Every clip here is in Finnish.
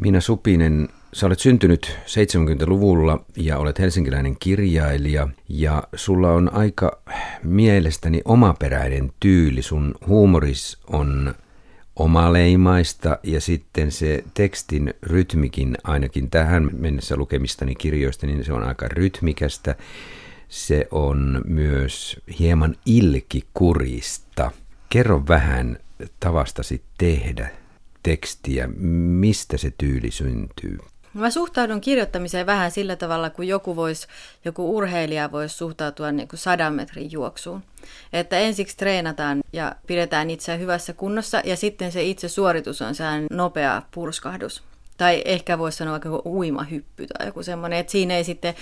Minä Supinen, sä olet syntynyt 70-luvulla ja olet helsinkiläinen kirjailija ja sulla on aika mielestäni omaperäinen tyyli. Sun huumoris on omaleimaista ja sitten se tekstin rytmikin ainakin tähän mennessä lukemistani kirjoista, niin se on aika rytmikästä. Se on myös hieman ilkikurista. Kerro vähän tavastasi tehdä tekstiä, mistä se tyyli syntyy? Mä suhtaudun kirjoittamiseen vähän sillä tavalla, kun joku, vois, joku urheilija voisi suhtautua niin kuin sadan metrin juoksuun. Että ensiksi treenataan ja pidetään itseä hyvässä kunnossa ja sitten se itse suoritus on sehän nopea purskahdus. Tai ehkä voisi sanoa vaikka uimahyppy tai joku semmoinen, että siinä ei sitten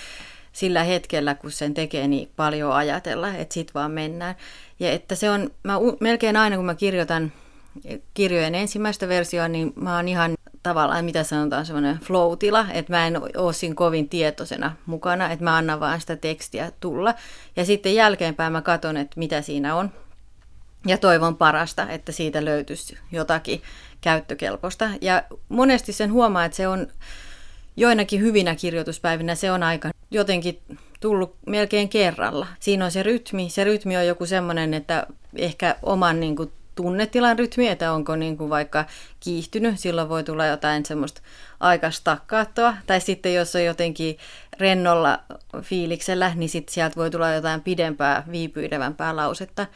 sillä hetkellä, kun sen tekee, niin paljon ajatella, että sit vaan mennään. Ja että se on, mä melkein aina kun mä kirjoitan kirjojen ensimmäistä versioa, niin mä oon ihan tavallaan, mitä sanotaan, semmoinen flow-tila, että mä en ole siinä kovin tietoisena mukana, että mä annan vaan sitä tekstiä tulla. Ja sitten jälkeenpäin mä katson, että mitä siinä on. Ja toivon parasta, että siitä löytyisi jotakin käyttökelpoista. Ja monesti sen huomaa, että se on joinakin hyvinä kirjoituspäivinä, se on aika jotenkin tullut melkein kerralla. Siinä on se rytmi. Se rytmi on joku semmoinen, että ehkä oman niin kuin, tunnetilan rytmi, että onko niin kuin vaikka kiihtynyt, silloin voi tulla jotain semmoista aika stakkaattoa, tai sitten jos on jotenkin rennolla fiiliksellä, niin sitten sieltä voi tulla jotain pidempää, viipyilevämpää lausetta.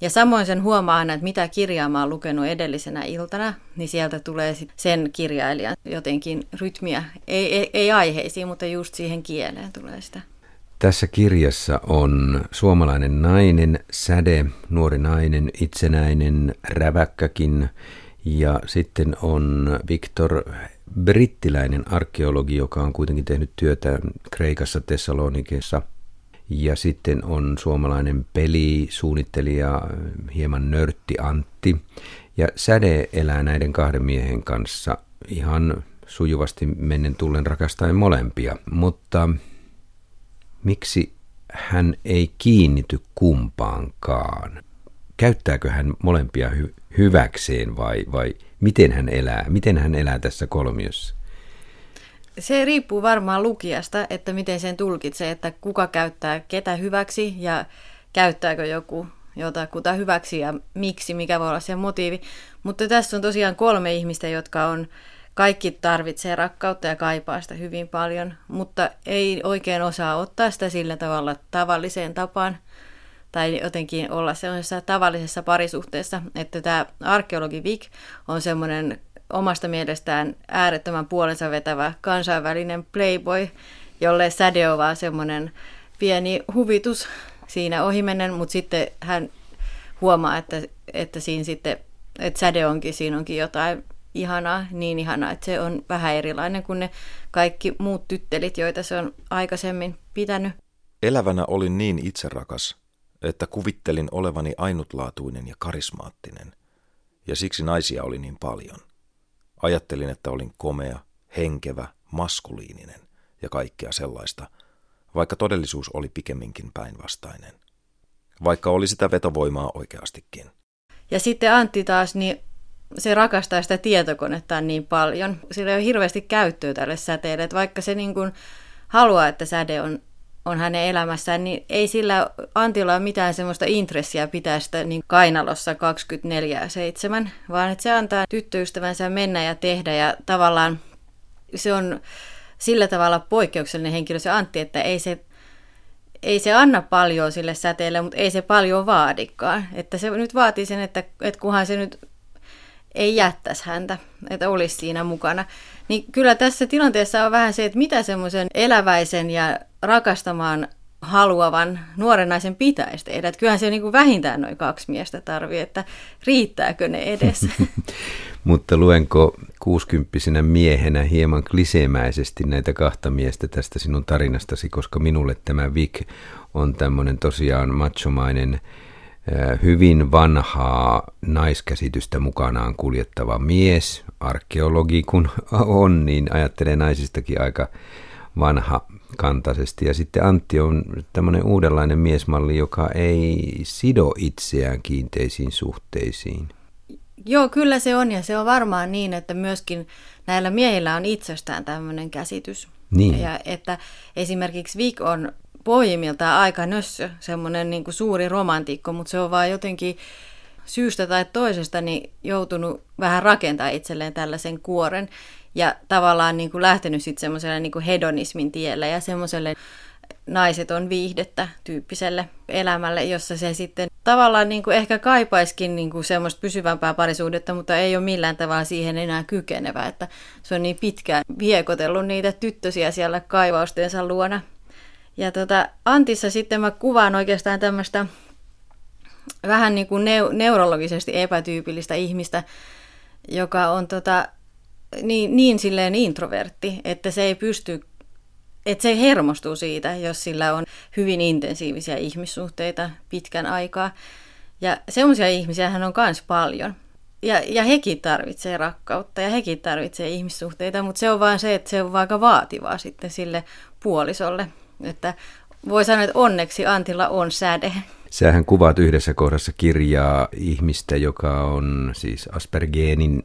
Ja samoin sen huomaa aina, että mitä kirjaa mä oon lukenut edellisenä iltana, niin sieltä tulee sit sen kirjailijan jotenkin rytmiä. Ei, ei, ei aiheisiin, mutta just siihen kieleen tulee sitä. Tässä kirjassa on suomalainen nainen, säde, nuori nainen, itsenäinen, räväkkäkin ja sitten on Viktor brittiläinen arkeologi, joka on kuitenkin tehnyt työtä Kreikassa, Thessalonikessa. Ja sitten on suomalainen pelisuunnittelija, hieman nörtti Antti. Ja Säde elää näiden kahden miehen kanssa ihan sujuvasti mennen tullen rakastaen molempia. Mutta miksi hän ei kiinnity kumpaankaan? Käyttääkö hän molempia hy- hyväkseen vai, vai miten hän elää? Miten hän elää tässä kolmiossa? Se riippuu varmaan lukijasta, että miten sen tulkitsee, että kuka käyttää ketä hyväksi ja käyttääkö joku jotakuta hyväksi ja miksi, mikä voi olla se motiivi. Mutta tässä on tosiaan kolme ihmistä, jotka on kaikki tarvitsee rakkautta ja kaipaa sitä hyvin paljon, mutta ei oikein osaa ottaa sitä sillä tavalla tavalliseen tapaan tai jotenkin olla sellaisessa tavallisessa parisuhteessa, että tämä arkeologi Vic on semmoinen omasta mielestään äärettömän puolensa vetävä kansainvälinen playboy, jolle säde on vaan semmoinen pieni huvitus siinä ohimennen, mutta sitten hän huomaa, että, että siinä sitten, että säde onkin, siinä onkin jotain ihanaa, niin ihanaa, että se on vähän erilainen kuin ne kaikki muut tyttelit, joita se on aikaisemmin pitänyt. Elävänä olin niin itserakas, että kuvittelin olevani ainutlaatuinen ja karismaattinen, ja siksi naisia oli niin paljon. Ajattelin, että olin komea, henkevä, maskuliininen ja kaikkea sellaista, vaikka todellisuus oli pikemminkin päinvastainen. Vaikka oli sitä vetovoimaa oikeastikin. Ja sitten Antti taas, niin se rakastaa sitä tietokonetta niin paljon. Sillä ei ole hirveästi käyttöä tälle säteelle, että vaikka se niin kuin haluaa, että säde on, on hänen elämässään, niin ei sillä Antilla ole mitään semmoista intressiä pitää sitä niin kainalossa 24-7, vaan että se antaa tyttöystävänsä mennä ja tehdä ja tavallaan se on sillä tavalla poikkeuksellinen henkilö se Antti, että ei se ei se anna paljon sille säteelle, mutta ei se paljon vaadikaan. Että se nyt vaatii sen, että, että kunhan se nyt ei jättäisi häntä, että olisi siinä mukana. Niin kyllä tässä tilanteessa on vähän se, että mitä semmoisen eläväisen ja rakastamaan haluavan nuoren naisen pitäisi tehdä. Että kyllähän se niin kuin vähintään noin kaksi miestä tarvii, että riittääkö ne edes. Mutta luenko kuusikymppisenä miehenä hieman kliseemäisesti näitä kahta miestä tästä sinun tarinastasi, koska minulle tämä Vic on tämmöinen tosiaan machomainen hyvin vanhaa naiskäsitystä mukanaan kuljettava mies, arkeologi kun on, niin ajattelee naisistakin aika vanha kantaisesti. Ja sitten Antti on tämmöinen uudenlainen miesmalli, joka ei sido itseään kiinteisiin suhteisiin. Joo, kyllä se on ja se on varmaan niin, että myöskin näillä miehillä on itsestään tämmöinen käsitys. Niin. Ja että esimerkiksi Vic on pohjimmiltaan aika nössö, semmoinen niin kuin suuri romantikko, mutta se on vaan jotenkin syystä tai toisesta niin joutunut vähän rakentaa itselleen tällaisen kuoren ja tavallaan niin kuin lähtenyt sitten semmoiselle niin kuin hedonismin tielle ja semmoiselle naiset on viihdettä tyyppiselle elämälle, jossa se sitten tavallaan niin kuin ehkä kaipaiskin niin kuin semmoista pysyvämpää parisuudetta, mutta ei ole millään tavalla siihen enää kykenevä, että se on niin pitkään viekotellut niitä tyttösiä siellä kaivaustensa luona. Ja tota, Antissa sitten mä kuvaan oikeastaan tämmöistä vähän niin kuin neu- neurologisesti epätyypillistä ihmistä, joka on tota, niin, niin silleen introvertti, että se ei pysty, että se hermostuu siitä, jos sillä on hyvin intensiivisiä ihmissuhteita pitkän aikaa. Ja semmoisia ihmisiä hän on myös paljon. Ja, ja hekin tarvitsee rakkautta ja hekin tarvitsee ihmissuhteita, mutta se on vaan se, että se on aika vaativaa sitten sille puolisolle. Että voi sanoa, että onneksi Antilla on säde. Sähän kuvaat yhdessä kohdassa kirjaa ihmistä, joka on siis Aspergeenin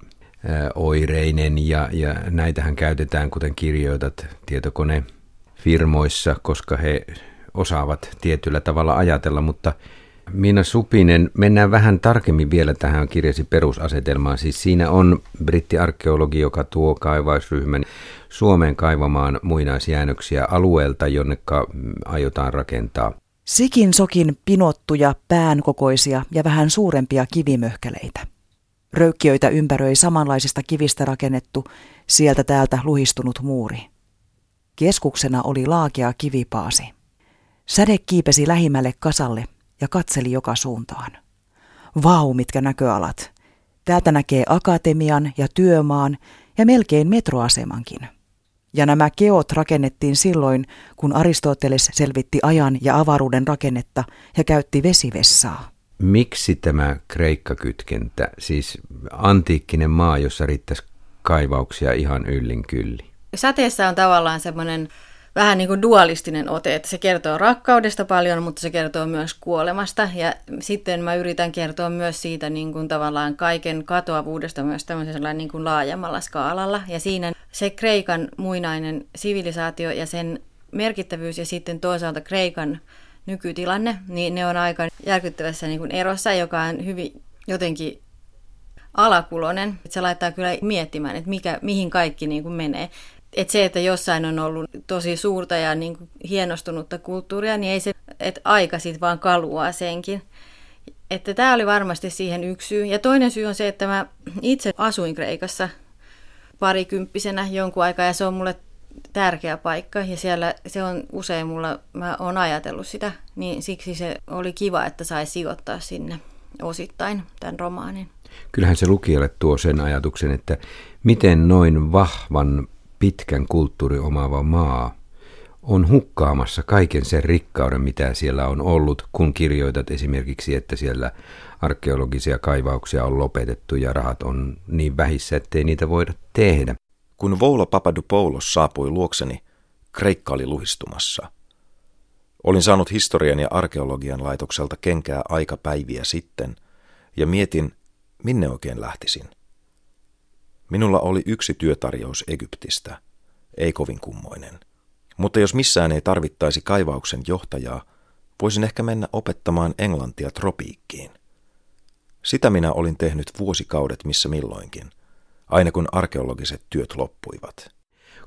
oireinen ja, ja näitähän käytetään, kuten kirjoitat, tietokonefirmoissa, koska he osaavat tietyllä tavalla ajatella, mutta Miina Supinen, mennään vähän tarkemmin vielä tähän kirjasi perusasetelmaan. Siis siinä on brittiarkeologi, joka tuo kaivausryhmän Suomeen kaivamaan muinaisjäännöksiä alueelta, jonne aiotaan rakentaa Sikin sokin pinottuja, päänkokoisia ja vähän suurempia kivimöhkäleitä. Röykkiöitä ympäröi samanlaisista kivistä rakennettu, sieltä täältä luhistunut muuri. Keskuksena oli laakea kivipaasi. Säde kiipesi lähimmälle kasalle ja katseli joka suuntaan. Vau, mitkä näköalat! Täältä näkee akatemian ja työmaan ja melkein metroasemankin. Ja nämä keot rakennettiin silloin, kun Aristoteles selvitti ajan ja avaruuden rakennetta ja käytti vesivessaa. Miksi tämä Kreikka-kytkentä, siis antiikkinen maa, jossa riittäisi kaivauksia ihan yllin kylli? Säteessä on tavallaan semmoinen vähän niin kuin dualistinen ote, että se kertoo rakkaudesta paljon, mutta se kertoo myös kuolemasta. Ja sitten mä yritän kertoa myös siitä niin kuin tavallaan kaiken katoavuudesta myös tämmöisellä niin kuin laajemmalla skaalalla. Ja siinä se Kreikan muinainen sivilisaatio ja sen merkittävyys ja sitten toisaalta Kreikan nykytilanne, niin ne on aika järkyttävässä niin kuin erossa, joka on hyvin jotenkin alakulonen. Se laittaa kyllä miettimään, että mikä, mihin kaikki niin kuin menee että se, että jossain on ollut tosi suurta ja niin kuin hienostunutta kulttuuria, niin ei se, että aika sitten vaan kaluaa senkin. Että tämä oli varmasti siihen yksi syy. Ja toinen syy on se, että mä itse asuin Kreikassa parikymppisenä jonkun aikaa ja se on mulle tärkeä paikka ja siellä se on usein mulla, mä oon ajatellut sitä, niin siksi se oli kiva, että sai sijoittaa sinne osittain tämän romaanin. Kyllähän se lukijalle tuo sen ajatuksen, että miten noin vahvan pitkän kulttuuri omaava maa on hukkaamassa kaiken sen rikkauden, mitä siellä on ollut, kun kirjoitat esimerkiksi, että siellä arkeologisia kaivauksia on lopetettu ja rahat on niin vähissä, ettei niitä voida tehdä. Kun Voula Papadopoulos saapui luokseni, Kreikka oli luhistumassa. Olin saanut historian ja arkeologian laitokselta kenkää aikapäiviä sitten ja mietin, minne oikein lähtisin. Minulla oli yksi työtarjous Egyptistä, ei kovin kummoinen. Mutta jos missään ei tarvittaisi kaivauksen johtajaa, voisin ehkä mennä opettamaan englantia tropiikkiin. Sitä minä olin tehnyt vuosikaudet missä milloinkin, aina kun arkeologiset työt loppuivat.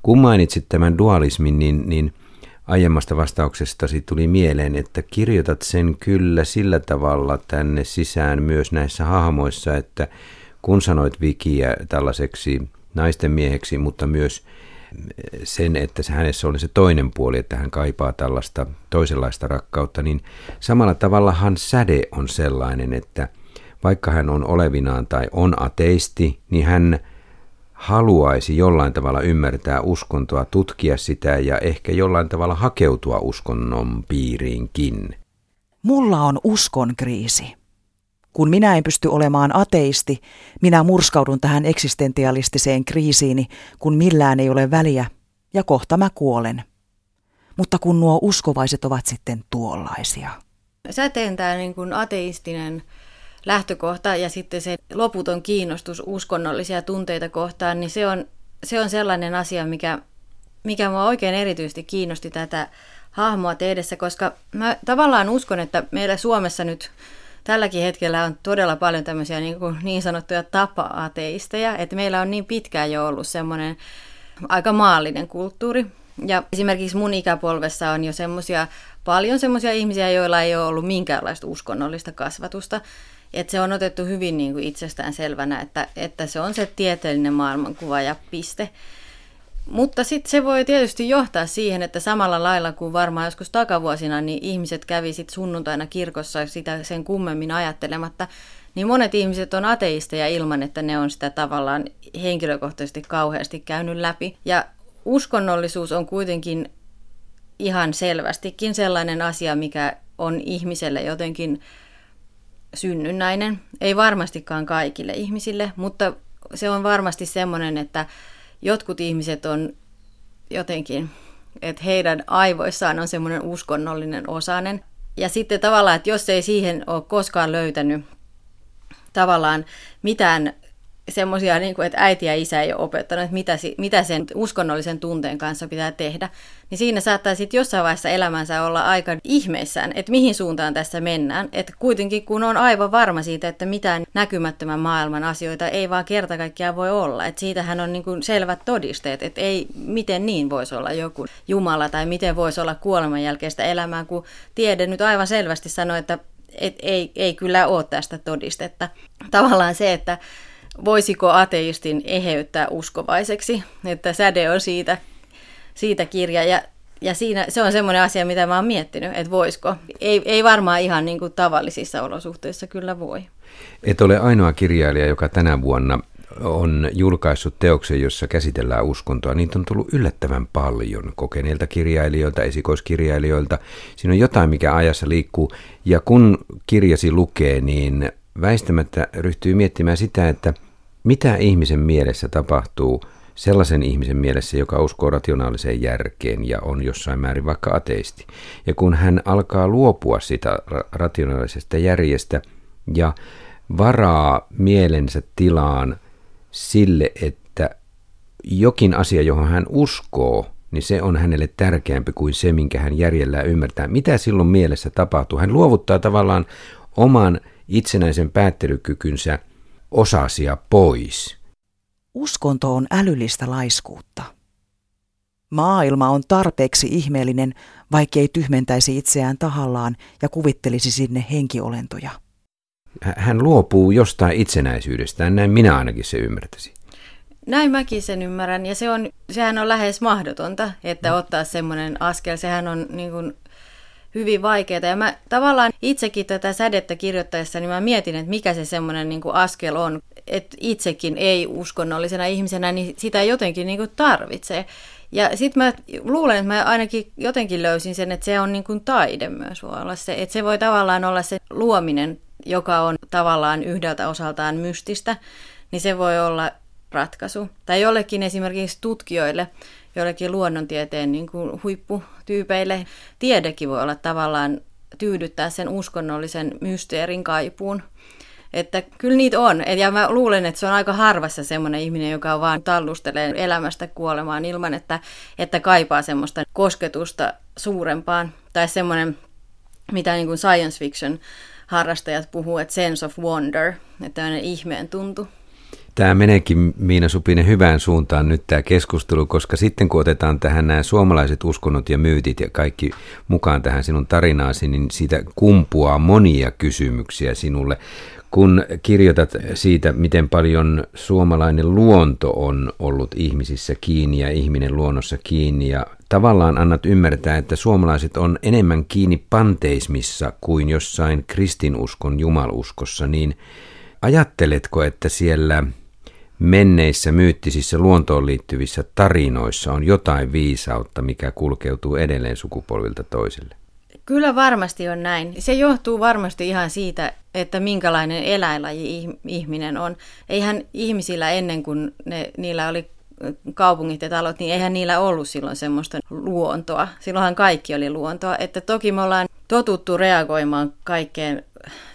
Kun mainitsit tämän dualismin, niin, niin aiemmasta vastauksestasi tuli mieleen, että kirjoitat sen kyllä sillä tavalla tänne sisään myös näissä hahmoissa, että kun sanoit Vikiä tällaiseksi naisten mieheksi, mutta myös sen, että se hänessä oli se toinen puoli, että hän kaipaa tällaista toisenlaista rakkautta, niin samalla tavallahan säde on sellainen, että vaikka hän on olevinaan tai on ateisti, niin hän haluaisi jollain tavalla ymmärtää uskontoa, tutkia sitä ja ehkä jollain tavalla hakeutua uskonnon piiriinkin. Mulla on uskon kriisi. Kun minä en pysty olemaan ateisti, minä murskaudun tähän eksistentialistiseen kriisiini, kun millään ei ole väliä, ja kohta mä kuolen. Mutta kun nuo uskovaiset ovat sitten tuollaisia. Säteen tämä niin kuin ateistinen lähtökohta ja sitten se loputon kiinnostus uskonnollisia tunteita kohtaan, niin se on, se on sellainen asia, mikä, mikä mua oikein erityisesti kiinnosti tätä hahmoa tehdessä, koska mä tavallaan uskon, että meillä Suomessa nyt tälläkin hetkellä on todella paljon tämmöisiä niin, kuin niin sanottuja tapa-ateisteja, että meillä on niin pitkään jo ollut semmoinen aika maallinen kulttuuri. Ja esimerkiksi mun ikäpolvessa on jo semmoisia, paljon semmoisia ihmisiä, joilla ei ole ollut minkäänlaista uskonnollista kasvatusta. Että se on otettu hyvin niin kuin itsestään selvänä, että, että se on se tieteellinen maailmankuva ja piste. Mutta sitten se voi tietysti johtaa siihen, että samalla lailla kuin varmaan joskus takavuosina, niin ihmiset kävi sitten sunnuntaina kirkossa sitä sen kummemmin ajattelematta, niin monet ihmiset on ateisteja ilman, että ne on sitä tavallaan henkilökohtaisesti kauheasti käynyt läpi. Ja uskonnollisuus on kuitenkin ihan selvästikin sellainen asia, mikä on ihmiselle jotenkin synnynnäinen. Ei varmastikaan kaikille ihmisille, mutta se on varmasti semmoinen, että jotkut ihmiset on jotenkin, että heidän aivoissaan on semmoinen uskonnollinen osanen. Ja sitten tavallaan, että jos ei siihen ole koskaan löytänyt tavallaan mitään semmoisia, niin että äiti ja isä ei ole opettanut, että mitä, mitä sen uskonnollisen tunteen kanssa pitää tehdä, niin siinä saattaa sitten jossain vaiheessa elämänsä olla aika ihmeissään, että mihin suuntaan tässä mennään. Että kuitenkin kun on aivan varma siitä, että mitään näkymättömän maailman asioita ei vaan kerta kaikkiaan voi olla. Että siitähän on niin kuin selvät todisteet, että ei, miten niin voisi olla joku Jumala tai miten voisi olla kuoleman jälkeistä elämää, kun tiede nyt aivan selvästi sanoo, että et ei, ei kyllä ole tästä todistetta. Tavallaan se, että voisiko ateistin eheyttää uskovaiseksi, että säde on siitä, siitä kirja ja ja siinä, se on semmoinen asia, mitä mä oon miettinyt, että voisiko. Ei, ei varmaan ihan niin kuin tavallisissa olosuhteissa kyllä voi. Et ole ainoa kirjailija, joka tänä vuonna on julkaissut teoksen, jossa käsitellään uskontoa. Niitä on tullut yllättävän paljon kokeneilta kirjailijoilta, esikoiskirjailijoilta. Siinä on jotain, mikä ajassa liikkuu. Ja kun kirjasi lukee, niin väistämättä ryhtyy miettimään sitä, että – mitä ihmisen mielessä tapahtuu sellaisen ihmisen mielessä, joka uskoo rationaaliseen järkeen ja on jossain määrin vaikka ateisti. Ja kun hän alkaa luopua sitä rationaalisesta järjestä ja varaa mielensä tilaan sille, että jokin asia, johon hän uskoo, niin se on hänelle tärkeämpi kuin se, minkä hän järjellään ymmärtää. Mitä silloin mielessä tapahtuu? Hän luovuttaa tavallaan oman itsenäisen päättelykykynsä osasia pois. Uskonto on älyllistä laiskuutta. Maailma on tarpeeksi ihmeellinen, vaikkei tyhmentäisi itseään tahallaan ja kuvittelisi sinne henkiolentoja. Hän luopuu jostain itsenäisyydestään, näin minä ainakin se ymmärtäisin. Näin mäkin sen ymmärrän, ja se on, sehän on lähes mahdotonta, että ottaa semmoinen askel. Sehän on niin kuin hyvin vaikeaa. Ja mä tavallaan itsekin tätä sädettä kirjoittaessa, niin mä mietin, että mikä se semmoinen niin askel on. Että itsekin ei uskonnollisena ihmisenä, niin sitä jotenkin niin kuin tarvitsee. Ja sitten mä luulen, että mä ainakin jotenkin löysin sen, että se on niin kuin taide myös voi olla se. Että se voi tavallaan olla se luominen, joka on tavallaan yhdeltä osaltaan mystistä, niin se voi olla ratkaisu. Tai jollekin esimerkiksi tutkijoille, joillekin luonnontieteen niin kuin huipputyypeille. Tiedekin voi olla tavallaan tyydyttää sen uskonnollisen mysteerin kaipuun. Että kyllä niitä on. Et ja mä luulen, että se on aika harvassa semmoinen ihminen, joka vaan tallustelee elämästä kuolemaan ilman, että, että kaipaa semmoista kosketusta suurempaan. Tai semmoinen, mitä niin kuin science fiction harrastajat puhuu, että sense of wonder, että tämmöinen ihmeen tuntu. Tämä meneekin Miina Supinen hyvään suuntaan nyt tämä keskustelu, koska sitten kun otetaan tähän nämä suomalaiset uskonnot ja myytit ja kaikki mukaan tähän sinun tarinaasi, niin siitä kumpuaa monia kysymyksiä sinulle. Kun kirjoitat siitä, miten paljon suomalainen luonto on ollut ihmisissä kiinni ja ihminen luonnossa kiinni ja tavallaan annat ymmärtää, että suomalaiset on enemmän kiinni panteismissa kuin jossain kristinuskon jumaluskossa, niin ajatteletko, että siellä menneissä myyttisissä luontoon liittyvissä tarinoissa on jotain viisautta, mikä kulkeutuu edelleen sukupolvilta toiselle? Kyllä varmasti on näin. Se johtuu varmasti ihan siitä, että minkälainen eläinlaji ihminen on. Eihän ihmisillä ennen kuin ne, niillä oli kaupungit ja talot, niin eihän niillä ollut silloin semmoista luontoa. Silloinhan kaikki oli luontoa. Että toki me ollaan totuttu reagoimaan kaikkeen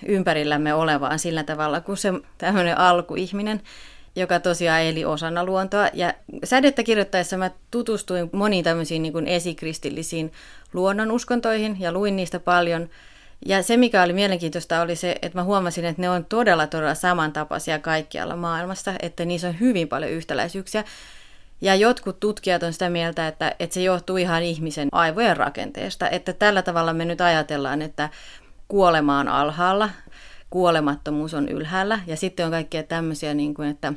ympärillämme olevaan sillä tavalla kuin se tämmöinen alkuihminen, joka tosiaan eli osana luontoa. Ja sädettä kirjoittaessa mä tutustuin moniin tämmöisiin niin kuin esikristillisiin luonnonuskontoihin ja luin niistä paljon. Ja se, mikä oli mielenkiintoista, oli se, että mä huomasin, että ne on todella, todella samantapaisia kaikkialla maailmassa, että niissä on hyvin paljon yhtäläisyyksiä. Ja jotkut tutkijat on sitä mieltä, että, että se johtuu ihan ihmisen aivojen rakenteesta, että tällä tavalla me nyt ajatellaan, että kuolema on alhaalla, kuolemattomuus on ylhäällä ja sitten on kaikkea tämmöisiä, niin kuin, että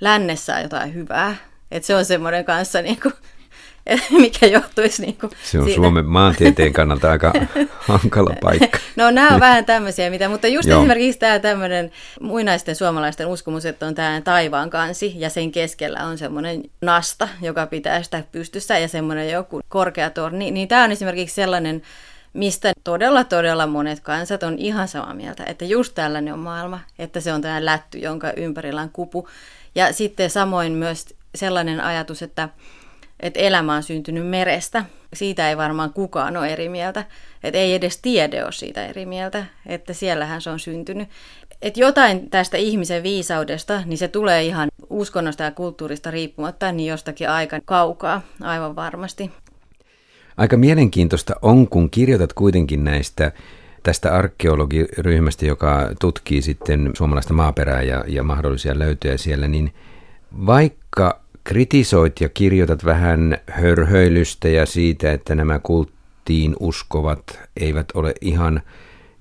lännessä on jotain hyvää. Että se on semmoinen kanssa, niin kuin, mikä johtuisi niin kuin Se on siitä. Suomen maantieteen kannalta aika hankala paikka. No nämä on vähän tämmöisiä, mitä, mutta just Joo. esimerkiksi tämä tämmöinen muinaisten suomalaisten uskomus, että on tämä taivaan kansi ja sen keskellä on semmoinen nasta, joka pitää sitä pystyssä ja semmoinen joku korkea torni, niin tämä on esimerkiksi sellainen, mistä todella todella monet kansat on ihan samaa mieltä, että just tällainen on maailma, että se on tämä lätty, jonka ympärillä on kupu. Ja sitten samoin myös sellainen ajatus, että että elämä on syntynyt merestä. Siitä ei varmaan kukaan ole eri mieltä. Että ei edes tiede ole siitä eri mieltä, että siellähän se on syntynyt. Että jotain tästä ihmisen viisaudesta, niin se tulee ihan uskonnosta ja kulttuurista riippumatta, niin jostakin aika kaukaa, aivan varmasti. Aika mielenkiintoista on, kun kirjoitat kuitenkin näistä tästä arkeologiryhmästä, joka tutkii sitten suomalaista maaperää ja, ja mahdollisia löytöjä siellä, niin vaikka kritisoit ja kirjoitat vähän hörhöilystä ja siitä, että nämä kulttiin uskovat eivät ole ihan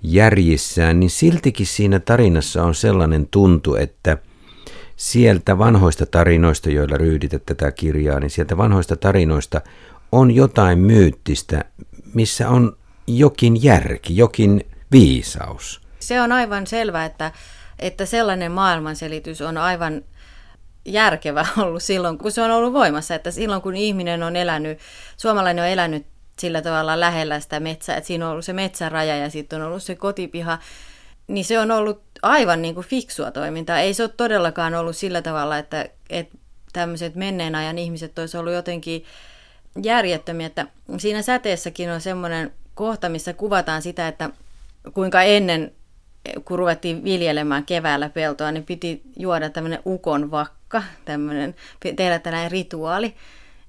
järjissään, niin siltikin siinä tarinassa on sellainen tuntu, että sieltä vanhoista tarinoista, joilla ryhdität tätä kirjaa, niin sieltä vanhoista tarinoista on jotain myyttistä, missä on jokin järki, jokin viisaus. Se on aivan selvää, että, että sellainen maailmanselitys on aivan järkevä ollut silloin, kun se on ollut voimassa. Että silloin, kun ihminen on elänyt, suomalainen on elänyt sillä tavalla lähellä sitä metsää, että siinä on ollut se metsäraja ja sitten on ollut se kotipiha, niin se on ollut aivan niin kuin fiksua toimintaa. Ei se ole todellakaan ollut sillä tavalla, että, että tämmöiset menneen ajan ihmiset olisi ollut jotenkin järjettömiä, että siinä säteessäkin on semmoinen kohta, missä kuvataan sitä, että kuinka ennen, kun ruvettiin viljelemään keväällä peltoa, niin piti juoda tämmöinen ukon vakka, tämmöinen, tehdä tällainen rituaali.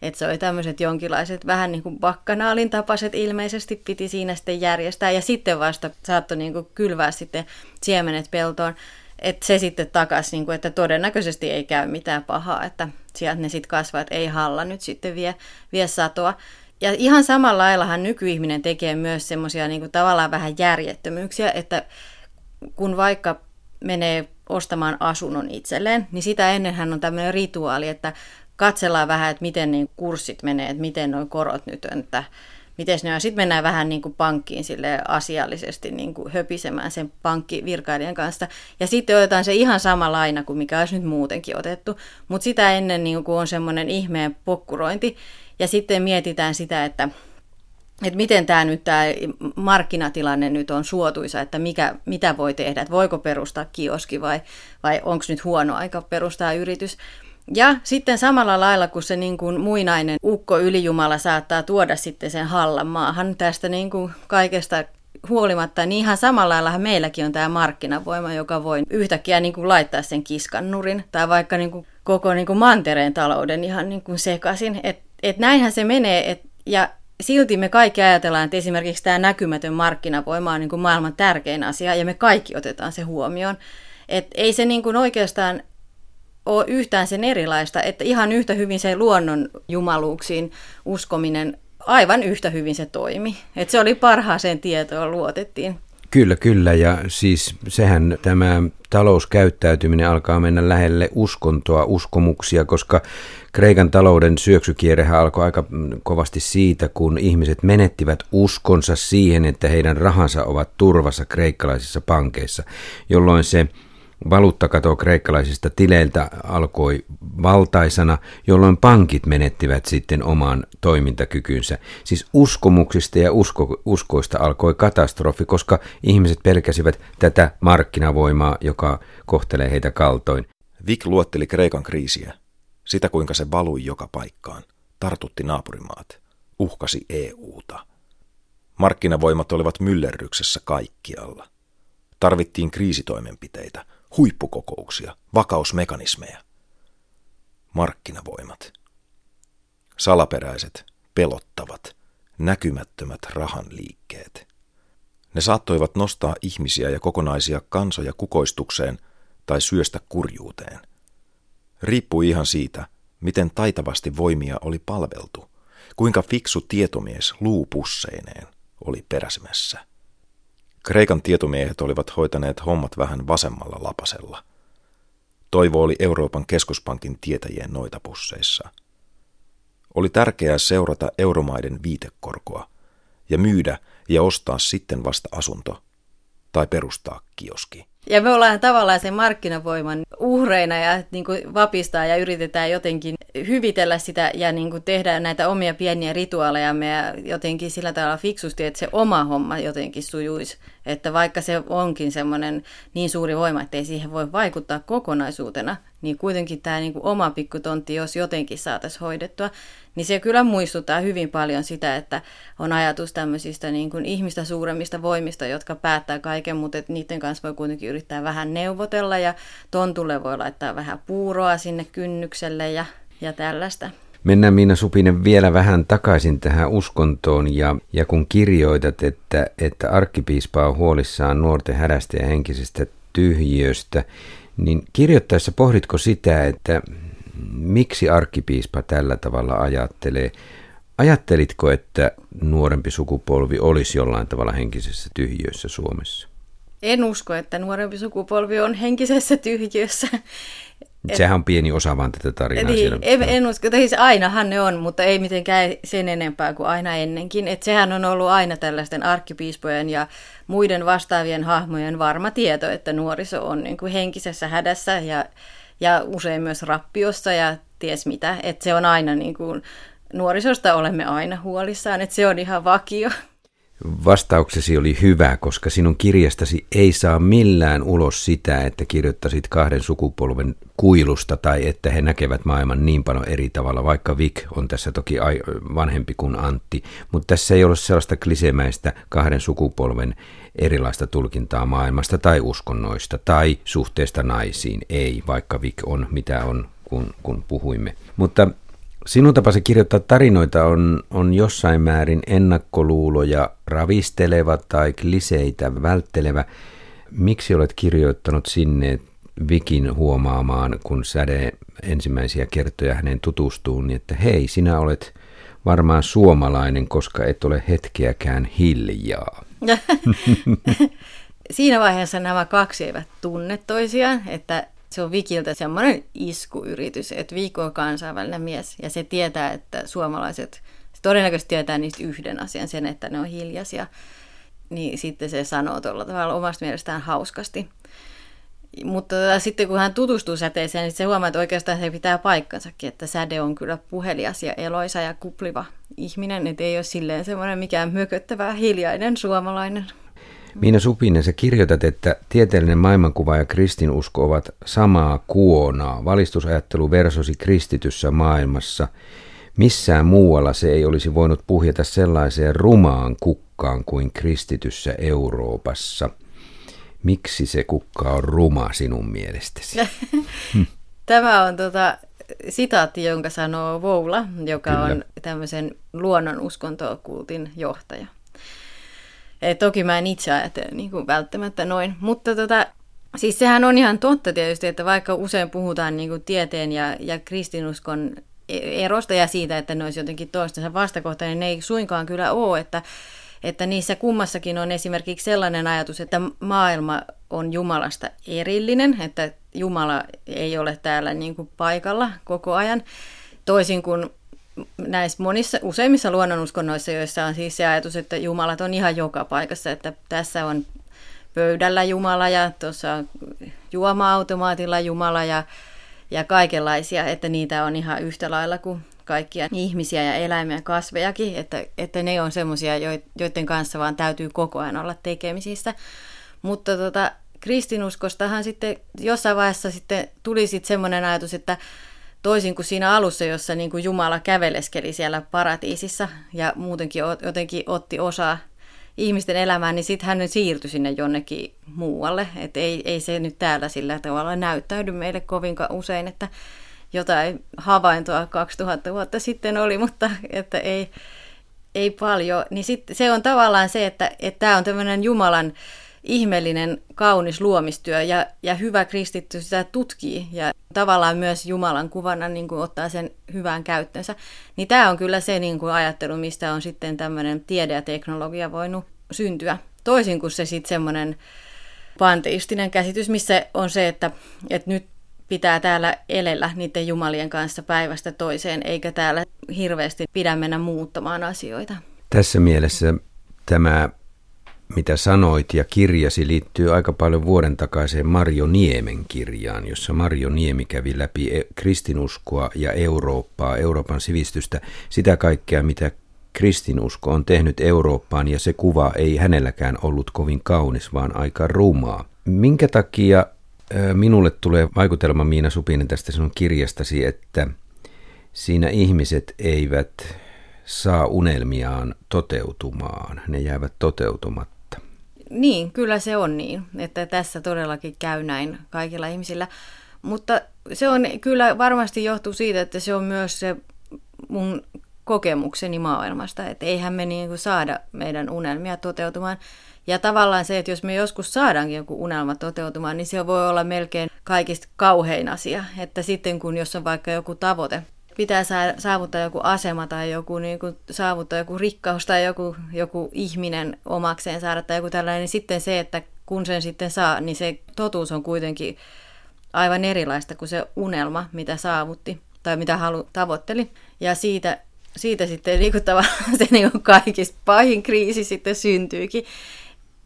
Että se oli tämmöiset jonkinlaiset vähän niin kuin bakkanaalin tapaiset ilmeisesti piti siinä sitten järjestää. Ja sitten vasta saattoi niin kuin kylvää sitten siemenet peltoon. Että se sitten takaisin, niin kuin, että todennäköisesti ei käy mitään pahaa, että sieltä ne sitten kasvaa, että ei halla nyt sitten vie, vie satoa. Ja ihan samalla laillahan nykyihminen tekee myös semmoisia niin tavallaan vähän järjettömyyksiä, että kun vaikka menee ostamaan asunnon itselleen, niin sitä ennenhän on tämmöinen rituaali, että katsellaan vähän, että miten niin kurssit menee, että miten nuo korot nyt on, että miten ne on. Sitten mennään vähän niin kuin pankkiin sille asiallisesti niin kuin höpisemään sen pankkivirkailijan kanssa. Ja sitten otetaan se ihan sama laina kuin mikä olisi nyt muutenkin otettu. Mutta sitä ennen niin kuin on semmoinen ihmeen pokkurointi. Ja sitten mietitään sitä, että että miten tämä nyt tämä markkinatilanne nyt on suotuisa, että mikä, mitä voi tehdä, että voiko perustaa kioski vai, vai onko nyt huono aika perustaa yritys. Ja sitten samalla lailla, kun se niin kuin muinainen ukko ylijumala saattaa tuoda sitten sen hallan maahan tästä niin kuin kaikesta huolimatta, niin ihan samalla lailla meilläkin on tämä markkinavoima, joka voi yhtäkkiä niin kuin laittaa sen kiskannurin tai vaikka niin kuin koko niin kuin mantereen talouden ihan niin kuin sekaisin. Et, et näinhän se menee, et, ja silti me kaikki ajatellaan, että esimerkiksi tämä näkymätön markkinavoima on niin kuin maailman tärkein asia ja me kaikki otetaan se huomioon. Et ei se niin kuin oikeastaan ole yhtään sen erilaista, että ihan yhtä hyvin se luonnon jumaluuksiin uskominen, aivan yhtä hyvin se toimi. Että se oli parhaaseen tietoon luotettiin. Kyllä, kyllä. Ja siis sehän tämä talouskäyttäytyminen alkaa mennä lähelle uskontoa, uskomuksia, koska Kreikan talouden syöksykierrehän alkoi aika kovasti siitä, kun ihmiset menettivät uskonsa siihen, että heidän rahansa ovat turvassa kreikkalaisissa pankeissa, jolloin se Valuuttakato kreikkalaisista tileiltä alkoi valtaisana, jolloin pankit menettivät sitten oman toimintakykynsä. Siis uskomuksista ja usko, uskoista alkoi katastrofi, koska ihmiset pelkäsivät tätä markkinavoimaa, joka kohtelee heitä kaltoin. Vik luotteli Kreikan kriisiä, sitä kuinka se valui joka paikkaan, tartutti naapurimaat, uhkasi EUta. Markkinavoimat olivat myllerryksessä kaikkialla. Tarvittiin kriisitoimenpiteitä, huippukokouksia, vakausmekanismeja. Markkinavoimat. Salaperäiset, pelottavat, näkymättömät rahan liikkeet. Ne saattoivat nostaa ihmisiä ja kokonaisia kansoja kukoistukseen tai syöstä kurjuuteen. Riippui ihan siitä, miten taitavasti voimia oli palveltu, kuinka fiksu tietomies luupusseineen oli peräsemässä. Kreikan tietomiehet olivat hoitaneet hommat vähän vasemmalla lapasella. Toivo oli Euroopan keskuspankin tietäjien noita pusseissa. Oli tärkeää seurata euromaiden viitekorkoa ja myydä ja ostaa sitten vasta asunto tai perustaa kioski. Ja me ollaan tavallaan sen markkinavoiman uhreina ja niin kuin vapistaa ja yritetään jotenkin hyvitellä sitä ja niin kuin tehdä näitä omia pieniä rituaaleja ja jotenkin sillä tavalla fiksusti, että se oma homma jotenkin sujuisi. Että vaikka se onkin semmoinen niin suuri voima, että ei siihen voi vaikuttaa kokonaisuutena, niin kuitenkin tämä niin kuin oma pikkutontti, jos jotenkin saataisiin hoidettua, niin se kyllä muistuttaa hyvin paljon sitä, että on ajatus tämmöisistä niin kuin ihmistä suuremmista voimista, jotka päättää kaiken, mutta että niiden kanssa voi kuitenkin yrittää vähän neuvotella ja tontulle voi laittaa vähän puuroa sinne kynnykselle ja, ja tällaista. Mennään Miina Supinen vielä vähän takaisin tähän uskontoon ja, ja kun kirjoitat, että, että arkkipiispa on huolissaan nuorten hädästä ja henkisestä tyhjiöstä, niin kirjoittaessa pohditko sitä, että miksi arkkipiispa tällä tavalla ajattelee? Ajattelitko, että nuorempi sukupolvi olisi jollain tavalla henkisessä tyhjiössä Suomessa? En usko, että nuorempi sukupolvi on henkisessä tyhjiössä. Sehän on pieni osa vaan tätä tarinaa. Niin, siellä. En, en usko, että siis ainahan ne on, mutta ei mitenkään sen enempää kuin aina ennenkin. Et sehän on ollut aina tällaisten arkkipiispojen ja muiden vastaavien hahmojen varma tieto, että nuoriso on niin kuin henkisessä hädässä ja, ja usein myös rappiossa ja ties mitä. Että se on aina niin kuin, nuorisosta olemme aina huolissaan, että se on ihan vakio. Vastauksesi oli hyvä, koska sinun kirjastasi ei saa millään ulos sitä, että kirjoittasit kahden sukupolven kuilusta tai että he näkevät maailman niin paljon eri tavalla, vaikka Vik on tässä toki vanhempi kuin Antti, mutta tässä ei ole sellaista klisemäistä kahden sukupolven erilaista tulkintaa maailmasta tai uskonnoista tai suhteesta naisiin. Ei, vaikka Vik on mitä on, kun, kun puhuimme. Mutta Sinun tapasi kirjoittaa tarinoita on, on jossain määrin ennakkoluuloja ravisteleva tai kliseitä välttelevä. Miksi olet kirjoittanut sinne Vikin huomaamaan, kun Säde ensimmäisiä kertoja hänen tutustuu, niin että hei, sinä olet varmaan suomalainen, koska et ole hetkeäkään hiljaa. Siinä vaiheessa nämä kaksi eivät tunne toisiaan, että se on Vikiltä semmoinen iskuyritys, että Viikko on kansainvälinen mies ja se tietää, että suomalaiset, se todennäköisesti tietää niistä yhden asian, sen, että ne on hiljaisia. Niin sitten se sanoo tuolla tavalla omasta mielestään hauskasti. Mutta tota, sitten kun hän tutustuu säteeseen, niin se huomaa, että oikeastaan se pitää paikkansakin, että säde on kyllä puhelias ja eloisa ja kupliva ihminen, että ei ole silleen semmoinen mikään mököttävä hiljainen suomalainen. Miina Supinen, sä kirjoitat, että tieteellinen maailmankuva ja kristinusko ovat samaa kuonaa, valistusajattelu versosi kristityssä maailmassa. Missään muualla se ei olisi voinut puhjeta sellaiseen rumaan kukkaan kuin kristityssä Euroopassa. Miksi se kukka on ruma sinun mielestäsi? Tämä on tota, sitaatti, jonka sanoo Voula, joka Kyllä. on tämmöisen luonnon uskontokultin johtaja. Toki mä en itse ajattele niin kuin välttämättä noin, mutta tota, siis sehän on ihan totta tietysti, että vaikka usein puhutaan niin kuin tieteen ja, ja kristinuskon e-, erosta ja siitä, että ne olisi jotenkin toistensa vastakohtainen, niin ne ei suinkaan kyllä ole, että, että niissä kummassakin on esimerkiksi sellainen ajatus, että maailma on Jumalasta erillinen, että Jumala ei ole täällä niin kuin paikalla koko ajan, toisin kuin näissä monissa, useimmissa luonnonuskonnoissa, joissa on siis se ajatus, että Jumalat on ihan joka paikassa, että tässä on pöydällä Jumala ja tuossa juoma-automaatilla Jumala ja, ja kaikenlaisia, että niitä on ihan yhtä lailla kuin kaikkia ihmisiä ja eläimiä ja kasvejakin, että, että ne on semmoisia, joiden kanssa vaan täytyy koko ajan olla tekemisissä. Mutta tota, kristinuskostahan sitten jossain vaiheessa sitten tuli sitten semmoinen ajatus, että Toisin kuin siinä alussa, jossa niin kuin Jumala käveleskeli siellä paratiisissa ja muutenkin jotenkin otti osaa ihmisten elämään, niin sitten hän siirtyi sinne jonnekin muualle. Että ei, ei se nyt täällä sillä tavalla näyttäydy meille kovin usein, että jotain havaintoa 2000 vuotta sitten oli, mutta että ei, ei paljon. Niin sit se on tavallaan se, että tämä on tämmöinen Jumalan ihmeellinen, kaunis luomistyö ja, ja hyvä kristitty sitä tutkii ja tavallaan myös Jumalan kuvana niin kuin ottaa sen hyvään käyttöönsä. Niin tämä on kyllä se niin kuin ajattelu, mistä on sitten tämmöinen tiede ja teknologia voinut syntyä. Toisin kuin se sitten semmoinen panteistinen käsitys, missä on se, että, että nyt pitää täällä elellä niiden jumalien kanssa päivästä toiseen, eikä täällä hirveästi pidä mennä muuttamaan asioita. Tässä mielessä tämä mitä sanoit ja kirjasi liittyy aika paljon vuoden takaiseen Marjo Niemen kirjaan, jossa Marjo Niemi kävi läpi e- kristinuskoa ja Eurooppaa, Euroopan sivistystä, sitä kaikkea, mitä kristinusko on tehnyt Eurooppaan ja se kuva ei hänelläkään ollut kovin kaunis, vaan aika rumaa. Minkä takia minulle tulee vaikutelma Miina Supinen tästä sinun kirjastasi, että siinä ihmiset eivät saa unelmiaan toteutumaan, ne jäävät toteutumatta. Niin, kyllä se on niin, että tässä todellakin käy näin kaikilla ihmisillä. Mutta se on kyllä varmasti johtuu siitä, että se on myös se mun kokemukseni maailmasta, että eihän me niin kuin saada meidän unelmia toteutumaan. Ja tavallaan se, että jos me joskus saadaankin joku unelma toteutumaan, niin se voi olla melkein kaikista kauhein asia. Että sitten kun jos on vaikka joku tavoite, pitää saavuttaa joku asema tai joku, niin kuin, saavuttaa joku rikkaus tai joku, joku ihminen omakseen saada tai joku tällainen, niin sitten se, että kun sen sitten saa, niin se totuus on kuitenkin aivan erilaista kuin se unelma, mitä saavutti tai mitä halu, tavoitteli. Ja siitä, siitä sitten niin kuin se niin kuin kaikista pahin kriisi sitten syntyykin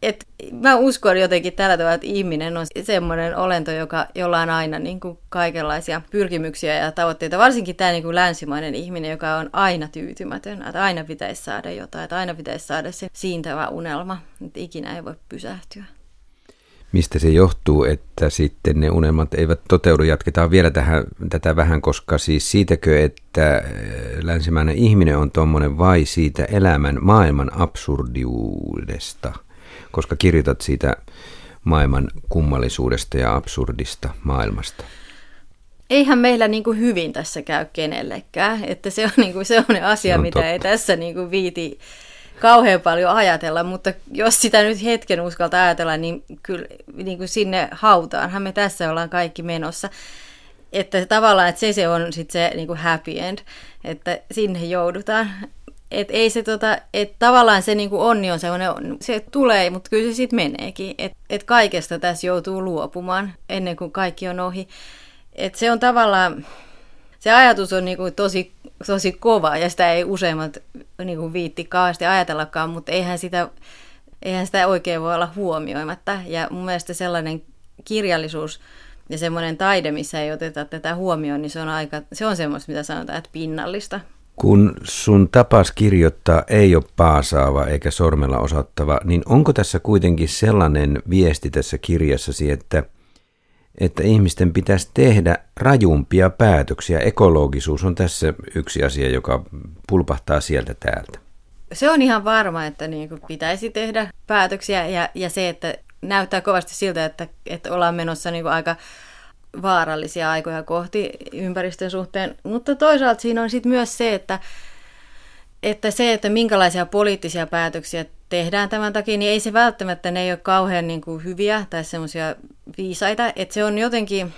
et mä uskon jotenkin tällä tavalla, että ihminen on semmoinen olento, joka, jolla on aina niin kuin kaikenlaisia pyrkimyksiä ja tavoitteita. Varsinkin tämä niin kuin länsimainen ihminen, joka on aina tyytymätön, että aina pitäisi saada jotain, että aina pitäisi saada se siintävä unelma, että ikinä ei voi pysähtyä. Mistä se johtuu, että sitten ne unelmat eivät toteudu? Jatketaan vielä tähän, tätä vähän, koska siis siitäkö, että länsimainen ihminen on tuommoinen vai siitä elämän maailman absurdiudesta – koska kirjoitat siitä maailman kummallisuudesta ja absurdista maailmasta. Eihän meillä niin kuin hyvin tässä käy kenellekään, että se on niin kuin sellainen asia, no, mitä totta. ei tässä niin kuin viiti kauhean paljon ajatella, mutta jos sitä nyt hetken uskalta ajatella, niin kyllä niin kuin sinne hautaanhan me tässä ollaan kaikki menossa. Että tavallaan, että se, se on sitten se niin kuin happy end, että sinne joudutaan. Et ei se tota, et tavallaan se niinku onni on semmoinen, se tulee, mutta kyllä se sitten meneekin. Että et kaikesta tässä joutuu luopumaan ennen kuin kaikki on ohi. Et se on tavallaan, se ajatus on niinku tosi, tosi kova ja sitä ei useimmat niinku viitti kauheasti ajatellakaan, mutta eihän sitä, eihän sitä oikein voi olla huomioimatta. Ja mun mielestä sellainen kirjallisuus ja semmoinen taide, missä ei oteta tätä huomioon, niin se on, aika, se on semmoista, mitä sanotaan, että pinnallista. Kun sun tapas kirjoittaa ei ole paasaava eikä sormella osattava, niin onko tässä kuitenkin sellainen viesti tässä kirjassasi, että, että ihmisten pitäisi tehdä rajumpia päätöksiä? Ekologisuus on tässä yksi asia, joka pulpahtaa sieltä täältä. Se on ihan varma, että niin kuin pitäisi tehdä päätöksiä ja, ja se, että näyttää kovasti siltä, että, että ollaan menossa niin kuin aika vaarallisia aikoja kohti ympäristön suhteen. Mutta toisaalta siinä on sitten myös se, että, että se, että minkälaisia poliittisia päätöksiä tehdään tämän takia, niin ei se välttämättä, ne ei ole kauhean niin kuin hyviä tai semmoisia viisaita, että se on jotenkin,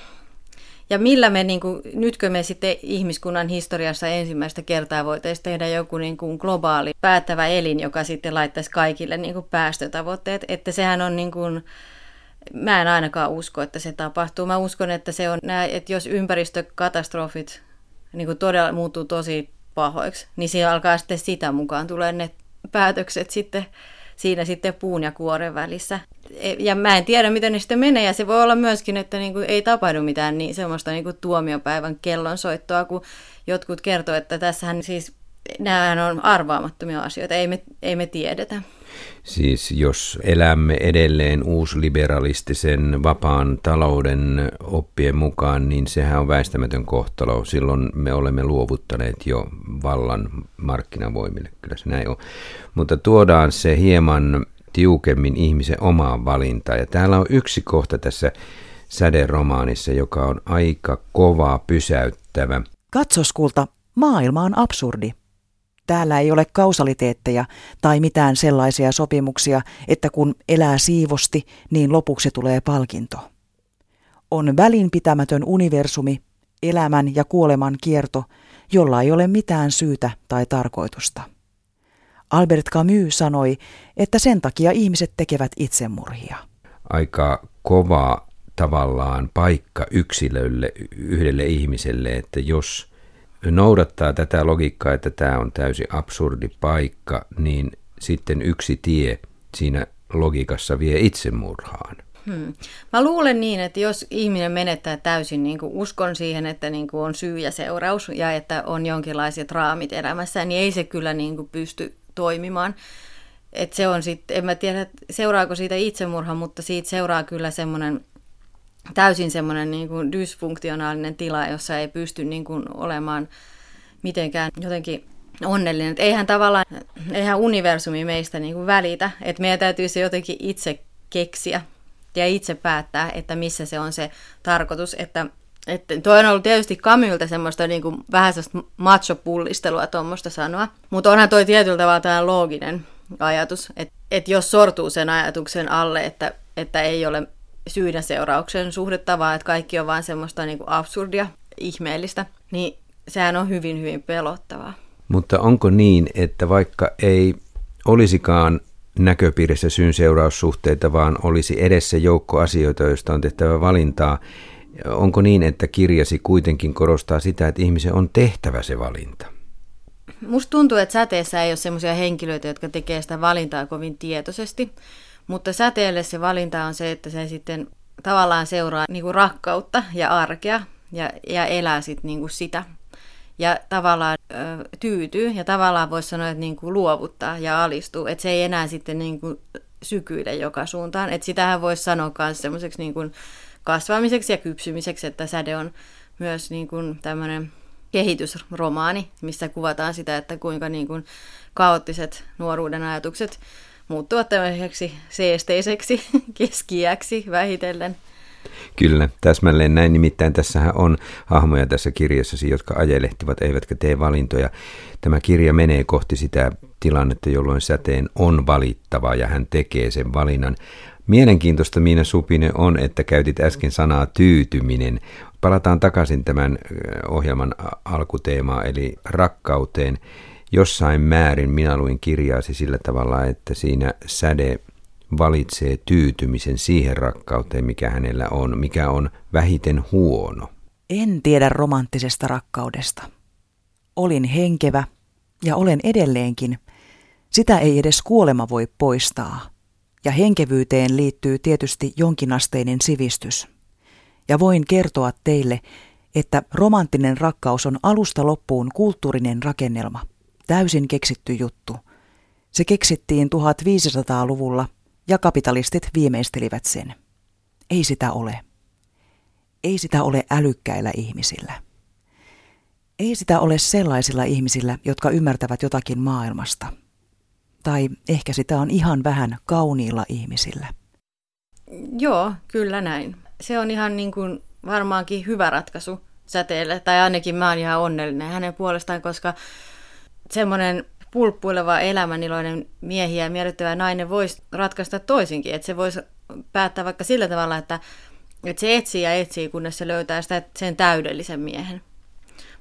ja millä me, niin kuin, nytkö me sitten ihmiskunnan historiassa ensimmäistä kertaa voitaisiin tehdä joku niin kuin globaali päättävä elin, joka sitten laittaisi kaikille niin kuin päästötavoitteet, että sehän on niin kuin, Mä en ainakaan usko, että se tapahtuu. Mä uskon, että se on, että jos ympäristökatastrofit niin kuin todella muuttuu tosi pahoiksi, niin siinä alkaa sitten sitä mukaan tulee ne päätökset sitten siinä sitten puun ja kuoren välissä. E, ja mä en tiedä, miten ne sitten menee, ja se voi olla myöskin, että niin kuin ei tapahdu mitään niin semmoista niin kuin tuomiopäivän kellonsoittoa, kun jotkut kertoo, että tässähän siis nämä on arvaamattomia asioita, ei me, ei me tiedetä. Siis jos elämme edelleen uusliberalistisen vapaan talouden oppien mukaan, niin sehän on väistämätön kohtalo. Silloin me olemme luovuttaneet jo vallan markkinavoimille, kyllä se näin on. Mutta tuodaan se hieman tiukemmin ihmisen omaan valintaan. Ja täällä on yksi kohta tässä säderomaanissa, joka on aika kova, pysäyttävä. Katsos kulta, maailma on absurdi. Täällä ei ole kausaliteetteja tai mitään sellaisia sopimuksia, että kun elää siivosti, niin lopuksi tulee palkinto. On välinpitämätön universumi, elämän ja kuoleman kierto, jolla ei ole mitään syytä tai tarkoitusta. Albert Camus sanoi, että sen takia ihmiset tekevät itsemurhia. Aika kova tavallaan paikka yksilölle, yhdelle ihmiselle, että jos noudattaa tätä logiikkaa, että tämä on täysin absurdi paikka, niin sitten yksi tie siinä logiikassa vie itsemurhaan. Hmm. Mä luulen niin, että jos ihminen menettää täysin niin kuin uskon siihen, että niin kuin on syy ja seuraus ja että on jonkinlaiset raamit elämässä, niin ei se kyllä niin kuin pysty toimimaan. Et se on sitten, en mä tiedä, seuraako siitä itsemurha, mutta siitä seuraa kyllä semmoinen täysin semmoinen niin kuin dysfunktionaalinen tila, jossa ei pysty niin kuin olemaan mitenkään jotenkin onnellinen. Et eihän tavallaan, eihän universumi meistä niin kuin välitä, että meidän täytyy se jotenkin itse keksiä ja itse päättää, että missä se on se tarkoitus, että että toi on ollut tietysti Kamyltä semmoista niin kuin, vähän semmoista macho-pullistelua tuommoista sanoa, mutta onhan toi tietyllä tavalla tämä looginen ajatus, että, että jos sortuu sen ajatuksen alle, että, että ei ole syyn seurauksen suhdetta, vaan että kaikki on vain semmoista niin kuin absurdia, ihmeellistä, niin sehän on hyvin, hyvin pelottavaa. Mutta onko niin, että vaikka ei olisikaan näköpiirissä syyn seuraussuhteita, vaan olisi edessä joukko asioita, joista on tehtävä valintaa, onko niin, että kirjasi kuitenkin korostaa sitä, että ihmisen on tehtävä se valinta? Musta tuntuu, että säteessä ei ole sellaisia henkilöitä, jotka tekee sitä valintaa kovin tietoisesti, mutta säteelle se valinta on se, että se sitten tavallaan seuraa niin kuin rakkautta ja arkea ja, ja elää sitten niin kuin sitä. Ja tavallaan ö, tyytyy ja tavallaan voisi sanoa, että niin kuin luovuttaa ja alistuu. Että se ei enää sitten niin kuin sykyile joka suuntaan. Että sitähän voisi sanoa myös semmoiseksi niin kuin kasvamiseksi ja kypsymiseksi, että säde on myös niin kuin tämmöinen kehitysromaani, missä kuvataan sitä, että kuinka niin kuin kaoottiset nuoruuden ajatukset muuttuvat tämmöiseksi seesteiseksi keskiäksi vähitellen. Kyllä, täsmälleen näin. Nimittäin tässähän on hahmoja tässä kirjassasi, jotka ajelehtivat eivätkä tee valintoja. Tämä kirja menee kohti sitä tilannetta, jolloin säteen on valittava ja hän tekee sen valinnan. Mielenkiintoista Miina Supinen on, että käytit äsken sanaa tyytyminen. Palataan takaisin tämän ohjelman alkuteemaan eli rakkauteen. Jossain määrin minä luin kirjaasi sillä tavalla, että siinä säde valitsee tyytymisen siihen rakkauteen, mikä hänellä on, mikä on vähiten huono. En tiedä romanttisesta rakkaudesta. Olin henkevä ja olen edelleenkin. Sitä ei edes kuolema voi poistaa. Ja henkevyyteen liittyy tietysti jonkinasteinen sivistys. Ja voin kertoa teille, että romanttinen rakkaus on alusta loppuun kulttuurinen rakennelma – täysin keksitty juttu. Se keksittiin 1500-luvulla ja kapitalistit viimeistelivät sen. Ei sitä ole. Ei sitä ole älykkäillä ihmisillä. Ei sitä ole sellaisilla ihmisillä, jotka ymmärtävät jotakin maailmasta. Tai ehkä sitä on ihan vähän kauniilla ihmisillä. Joo, kyllä näin. Se on ihan niin kuin varmaankin hyvä ratkaisu säteelle, tai ainakin mä oon ihan onnellinen hänen puolestaan, koska semmoinen pulppuileva elämäniloinen miehiä ja miellyttävä nainen voisi ratkaista toisinkin. Että se voisi päättää vaikka sillä tavalla, että, että se etsii ja etsii, kunnes se löytää sitä sen täydellisen miehen.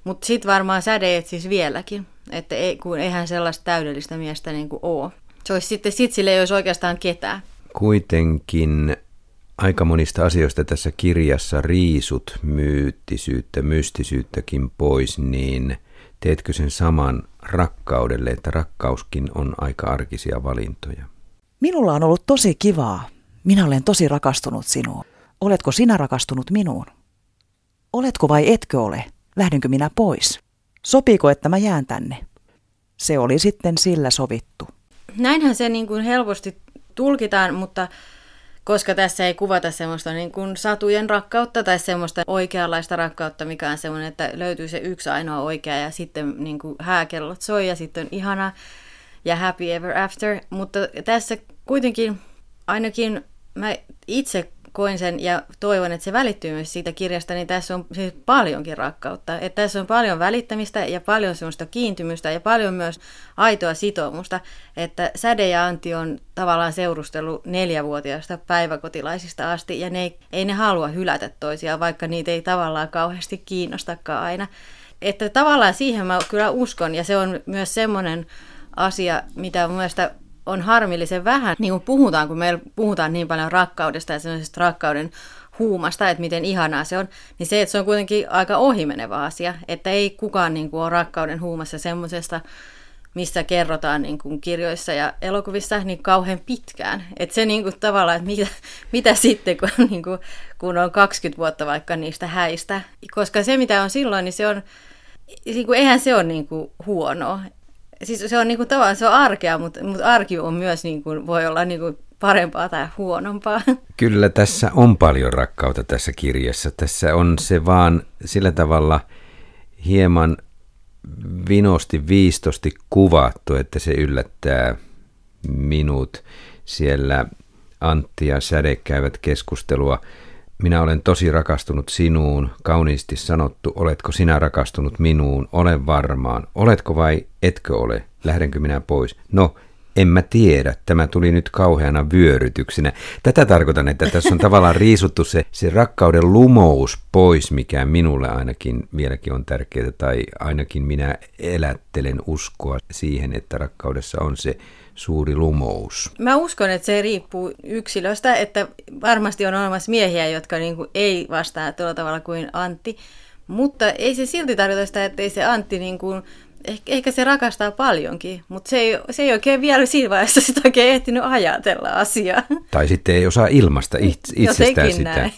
Mutta sitten varmaan säde etsisi vieläkin, että ei, kun eihän sellaista täydellistä miestä niin kuin ole. Se olisi sitten, sit sille ei olisi oikeastaan ketään. Kuitenkin aika monista asioista tässä kirjassa riisut myyttisyyttä, mystisyyttäkin pois, niin teetkö sen saman rakkaudelle, että rakkauskin on aika arkisia valintoja. Minulla on ollut tosi kivaa. Minä olen tosi rakastunut sinuun. Oletko sinä rakastunut minuun? Oletko vai etkö ole? Lähdenkö minä pois? Sopiiko, että mä jään tänne? Se oli sitten sillä sovittu. näinhän se niin kuin helposti tulkitaan, mutta koska tässä ei kuvata semmoista niin kuin satujen rakkautta tai semmoista oikeanlaista rakkautta, mikä on semmoinen, että löytyy se yksi ainoa oikea ja sitten niin kuin hääkellot soi ja sitten on ihana ja happy ever after. Mutta tässä kuitenkin ainakin mä itse koin sen ja toivon, että se välittyy myös siitä kirjasta, niin tässä on siis paljonkin rakkautta. Että tässä on paljon välittämistä ja paljon semmoista kiintymystä ja paljon myös aitoa sitoumusta. Että Säde ja Antti on tavallaan seurustellut neljävuotiaasta päiväkotilaisista asti ja ne ei, ei ne halua hylätä toisiaan, vaikka niitä ei tavallaan kauheasti kiinnostakaan aina. Että tavallaan siihen mä kyllä uskon ja se on myös semmoinen asia, mitä mun mielestä on harmillisen vähän, niin kuin puhutaan, kun meillä puhutaan niin paljon rakkaudesta ja sellaisesta rakkauden huumasta, että miten ihanaa se on, niin se, että se on kuitenkin aika ohimenevä asia, että ei kukaan niin kuin, ole rakkauden huumassa semmoisesta, missä kerrotaan niin kuin kirjoissa ja elokuvissa niin kauhean pitkään. Että se niin kuin, tavallaan, että mitä, mitä sitten, kun, niin kuin, kun on 20 vuotta vaikka niistä häistä. Koska se, mitä on silloin, niin se on, niin kuin, eihän se ole niin kuin, huonoa siis se on niinku tavallaan se on arkea, mutta, mutta arki on myös niinku, voi olla niinku parempaa tai huonompaa. Kyllä tässä on paljon rakkautta tässä kirjassa. Tässä on se vaan sillä tavalla hieman vinosti, viistosti kuvattu, että se yllättää minut. Siellä Antti ja Säde käyvät keskustelua minä olen tosi rakastunut sinuun, kauniisti sanottu, oletko sinä rakastunut minuun, ole varmaan, oletko vai etkö ole, lähdenkö minä pois. No, en mä tiedä, tämä tuli nyt kauheana vyörytyksenä. Tätä tarkoitan, että tässä on tavallaan riisuttu se, se rakkauden lumous pois, mikä minulle ainakin vieläkin on tärkeää, tai ainakin minä elättelen uskoa siihen, että rakkaudessa on se suuri lumous? Mä uskon, että se riippuu yksilöstä, että varmasti on olemassa miehiä, jotka niin kuin ei vastaa tuolla tavalla kuin Antti, mutta ei se silti tarkoita sitä, että ei se Antti niin kuin, ehkä, ehkä se rakastaa paljonkin, mutta se ei, se ei oikein vielä siinä vaiheessa sitä oikein ehtinyt ajatella asiaa. Tai sitten ei osaa ilmasta itse, itsestään sitä. Näin.